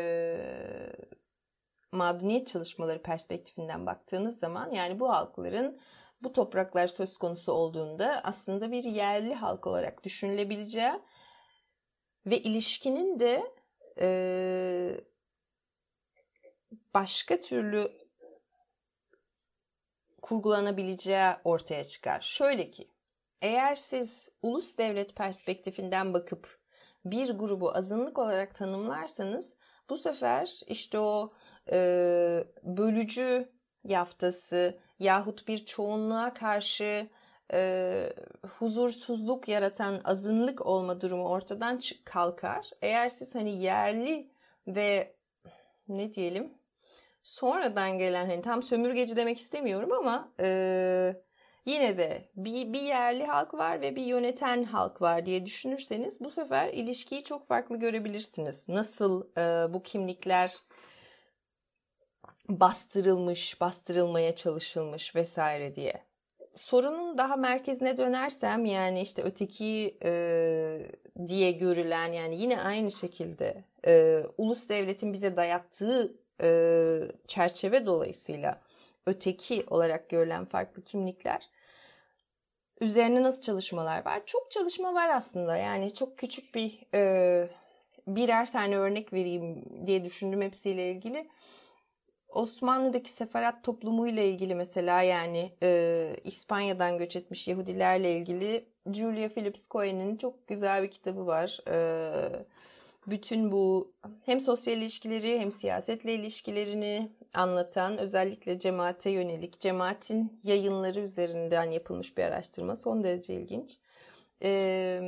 B: mağduniyet çalışmaları perspektifinden baktığınız zaman yani bu halkların bu topraklar söz konusu olduğunda aslında bir yerli halk olarak düşünülebileceği ve ilişkinin de e, başka türlü kurgulanabileceği ortaya çıkar. Şöyle ki, eğer siz ulus devlet perspektifinden bakıp bir grubu azınlık olarak tanımlarsanız bu sefer işte o e, bölücü yaftası yahut bir çoğunluğa karşı e, huzursuzluk yaratan azınlık olma durumu ortadan kalkar. Eğer siz hani yerli ve ne diyelim sonradan gelen hani tam sömürgeci demek istemiyorum ama e, yine de bir, bir yerli halk var ve bir yöneten halk var diye düşünürseniz bu sefer ilişkiyi çok farklı görebilirsiniz. Nasıl e, bu kimlikler bastırılmış, bastırılmaya çalışılmış vesaire diye. Sorunun daha merkezine dönersem yani işte öteki e, diye görülen yani yine aynı şekilde e, ulus devletin bize dayattığı e, çerçeve dolayısıyla öteki olarak görülen farklı kimlikler üzerine nasıl çalışmalar var? Çok çalışma var aslında yani çok küçük bir e, birer tane örnek vereyim diye düşündüm hepsiyle ilgili. Osmanlı'daki seferat toplumuyla ilgili mesela yani e, İspanya'dan göç etmiş Yahudilerle ilgili Julia Phillips Cohen'in çok güzel bir kitabı var. E, bütün bu hem sosyal ilişkileri hem siyasetle ilişkilerini anlatan özellikle cemaate yönelik cemaatin yayınları üzerinden yapılmış bir araştırma son derece ilginç. E,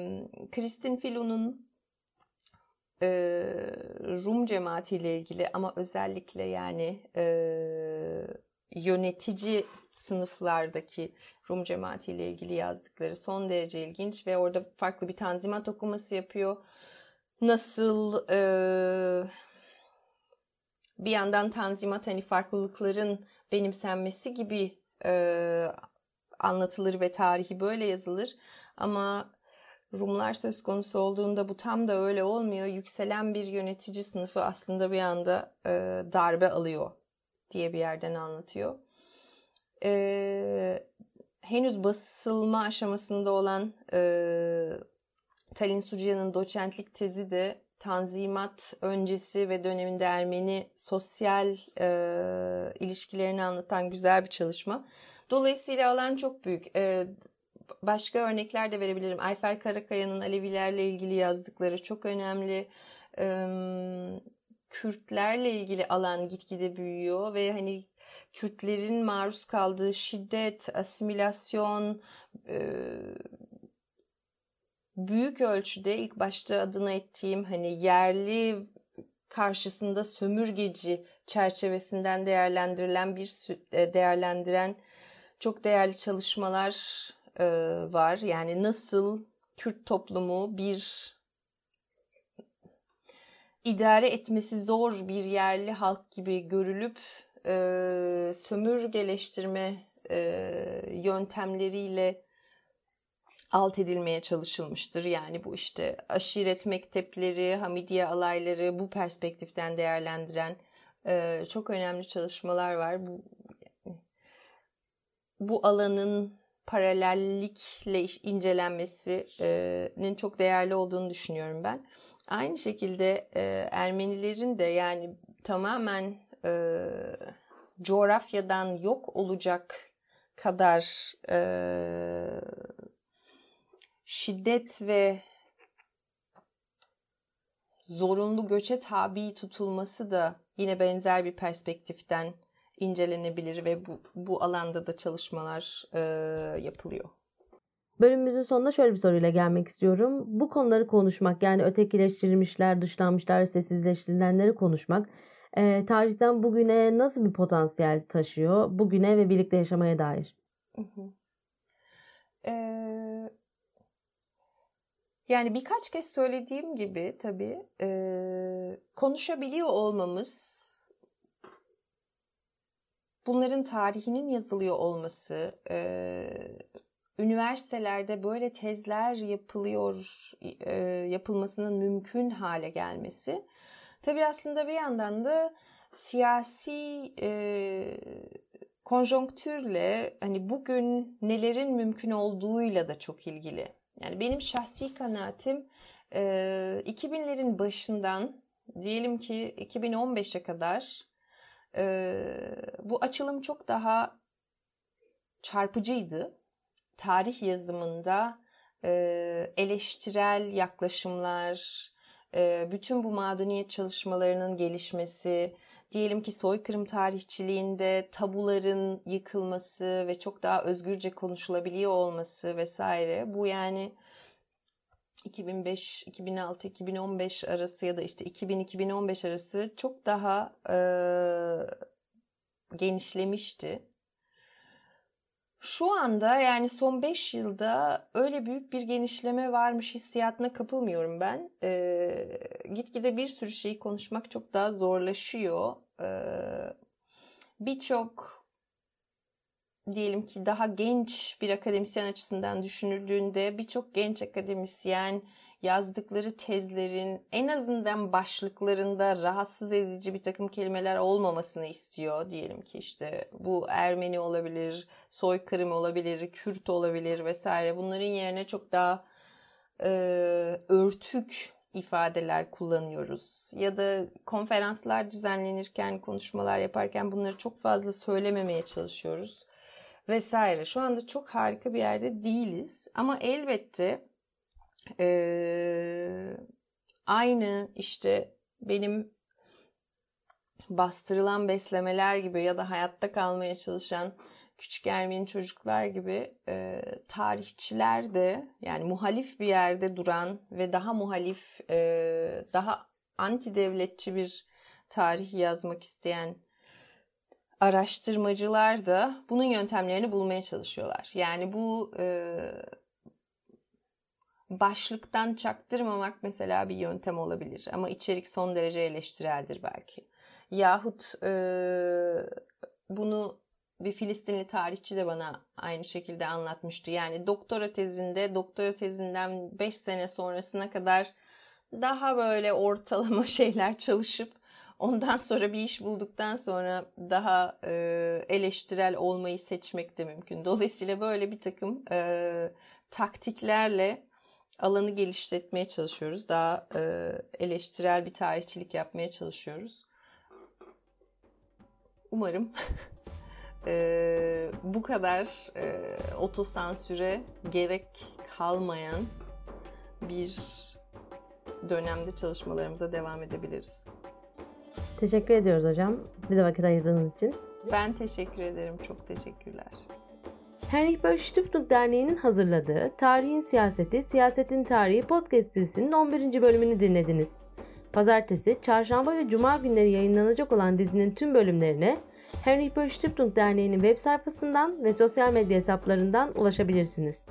B: Kristin Filon'un e, Rum cemaatiyle ilgili ama özellikle yani e, yönetici sınıflardaki Rum cemaatiyle ilgili yazdıkları son derece ilginç ve orada farklı bir tanzimat okuması yapıyor. Nasıl e, bir yandan tanzimat hani farklılıkların benimsenmesi gibi e, anlatılır ve tarihi böyle yazılır ama Rumlar söz konusu olduğunda bu tam da öyle olmuyor. Yükselen bir yönetici sınıfı aslında bir anda e, darbe alıyor diye bir yerden anlatıyor. E, henüz basılma aşamasında olan e, Talin Suciya'nın doçentlik tezi de Tanzimat öncesi ve döneminde Ermeni sosyal e, ilişkilerini anlatan güzel bir çalışma. Dolayısıyla alan çok büyük. E, başka örnekler de verebilirim. Ayfer Karakaya'nın Alevilerle ilgili yazdıkları çok önemli. Kürtlerle ilgili alan gitgide büyüyor ve hani Kürtlerin maruz kaldığı şiddet, asimilasyon büyük ölçüde ilk başta adına ettiğim hani yerli karşısında sömürgeci çerçevesinden değerlendirilen bir değerlendiren çok değerli çalışmalar e, var. Yani nasıl Kürt toplumu bir idare etmesi zor bir yerli halk gibi görülüp e, sömürgeleştirme e, yöntemleriyle alt edilmeye çalışılmıştır. Yani bu işte aşiret mektepleri, Hamidiye alayları bu perspektiften değerlendiren e, çok önemli çalışmalar var. Bu bu alanın paralellikle incelenmesinin çok değerli olduğunu düşünüyorum ben. Aynı şekilde e, Ermenilerin de yani tamamen e, coğrafyadan yok olacak kadar e, şiddet ve zorunlu göçe tabi tutulması da yine benzer bir perspektiften incelenebilir ve bu, bu alanda da çalışmalar e, yapılıyor.
A: Bölümümüzün sonunda şöyle bir soruyla gelmek istiyorum. Bu konuları konuşmak yani ötekileştirilmişler, dışlanmışlar, sessizleştirilenleri konuşmak e, tarihten bugüne nasıl bir potansiyel taşıyor? Bugüne ve birlikte yaşamaya dair. Hı hı.
B: Ee, yani birkaç kez söylediğim gibi tabii e, konuşabiliyor olmamız bunların tarihinin yazılıyor olması, e, üniversitelerde böyle tezler yapılıyor, e, yapılmasının mümkün hale gelmesi. Tabii aslında bir yandan da siyasi e, konjonktürle hani bugün nelerin mümkün olduğuyla da çok ilgili. Yani benim şahsi kanaatim 2000'lerin başından diyelim ki 2015'e kadar bu açılım çok daha çarpıcıydı. Tarih yazımında eleştirel yaklaşımlar, bütün bu madeniyet çalışmalarının gelişmesi, diyelim ki soykırım tarihçiliğinde tabuların yıkılması ve çok daha özgürce konuşulabiliyor olması vesaire bu yani 2005, 2006, 2015 arası ya da işte 2000-2015 arası çok daha e, genişlemişti. Şu anda yani son 5 yılda öyle büyük bir genişleme varmış hissiyatına kapılmıyorum ben. Ee, gitgide bir sürü şeyi konuşmak çok daha zorlaşıyor. Ee, Birçok diyelim ki daha genç bir akademisyen açısından düşünüldüğünde birçok genç akademisyen yazdıkları tezlerin en azından başlıklarında rahatsız edici bir takım kelimeler olmamasını istiyor. Diyelim ki işte bu Ermeni olabilir, soykırım olabilir, Kürt olabilir vesaire. Bunların yerine çok daha e, örtük ifadeler kullanıyoruz. Ya da konferanslar düzenlenirken, konuşmalar yaparken bunları çok fazla söylememeye çalışıyoruz vesaire. Şu anda çok harika bir yerde değiliz ama elbette ee, aynı işte benim bastırılan beslemeler gibi ya da hayatta kalmaya çalışan küçük Ermeni çocuklar gibi e, tarihçiler de yani muhalif bir yerde duran ve daha muhalif, e, daha anti devletçi bir tarih yazmak isteyen araştırmacılar da bunun yöntemlerini bulmaya çalışıyorlar. Yani bu e, başlıktan çaktırmamak mesela bir yöntem olabilir. Ama içerik son derece eleştireldir belki. Yahut e, bunu bir Filistinli tarihçi de bana aynı şekilde anlatmıştı. Yani doktora tezinde, doktora tezinden 5 sene sonrasına kadar daha böyle ortalama [LAUGHS] şeyler çalışıp ondan sonra bir iş bulduktan sonra daha e, eleştirel olmayı seçmek de mümkün. Dolayısıyla böyle bir takım e, taktiklerle alanı geliştirmeye çalışıyoruz. Daha e, eleştirel bir tarihçilik yapmaya çalışıyoruz. Umarım [LAUGHS] e, bu kadar e, otosansüre gerek kalmayan bir dönemde çalışmalarımıza devam edebiliriz.
A: Teşekkür ediyoruz hocam. Bize vakit ayırdığınız için.
B: Ben teşekkür ederim. Çok teşekkürler.
A: Heinrich Böll Stiftung Derneği'nin hazırladığı Tarihin Siyaseti, Siyasetin Tarihi podcast dizisinin 11. bölümünü dinlediniz. Pazartesi, çarşamba ve cuma günleri yayınlanacak olan dizinin tüm bölümlerine Heinrich Böll Stiftung Derneği'nin web sayfasından ve sosyal medya hesaplarından ulaşabilirsiniz.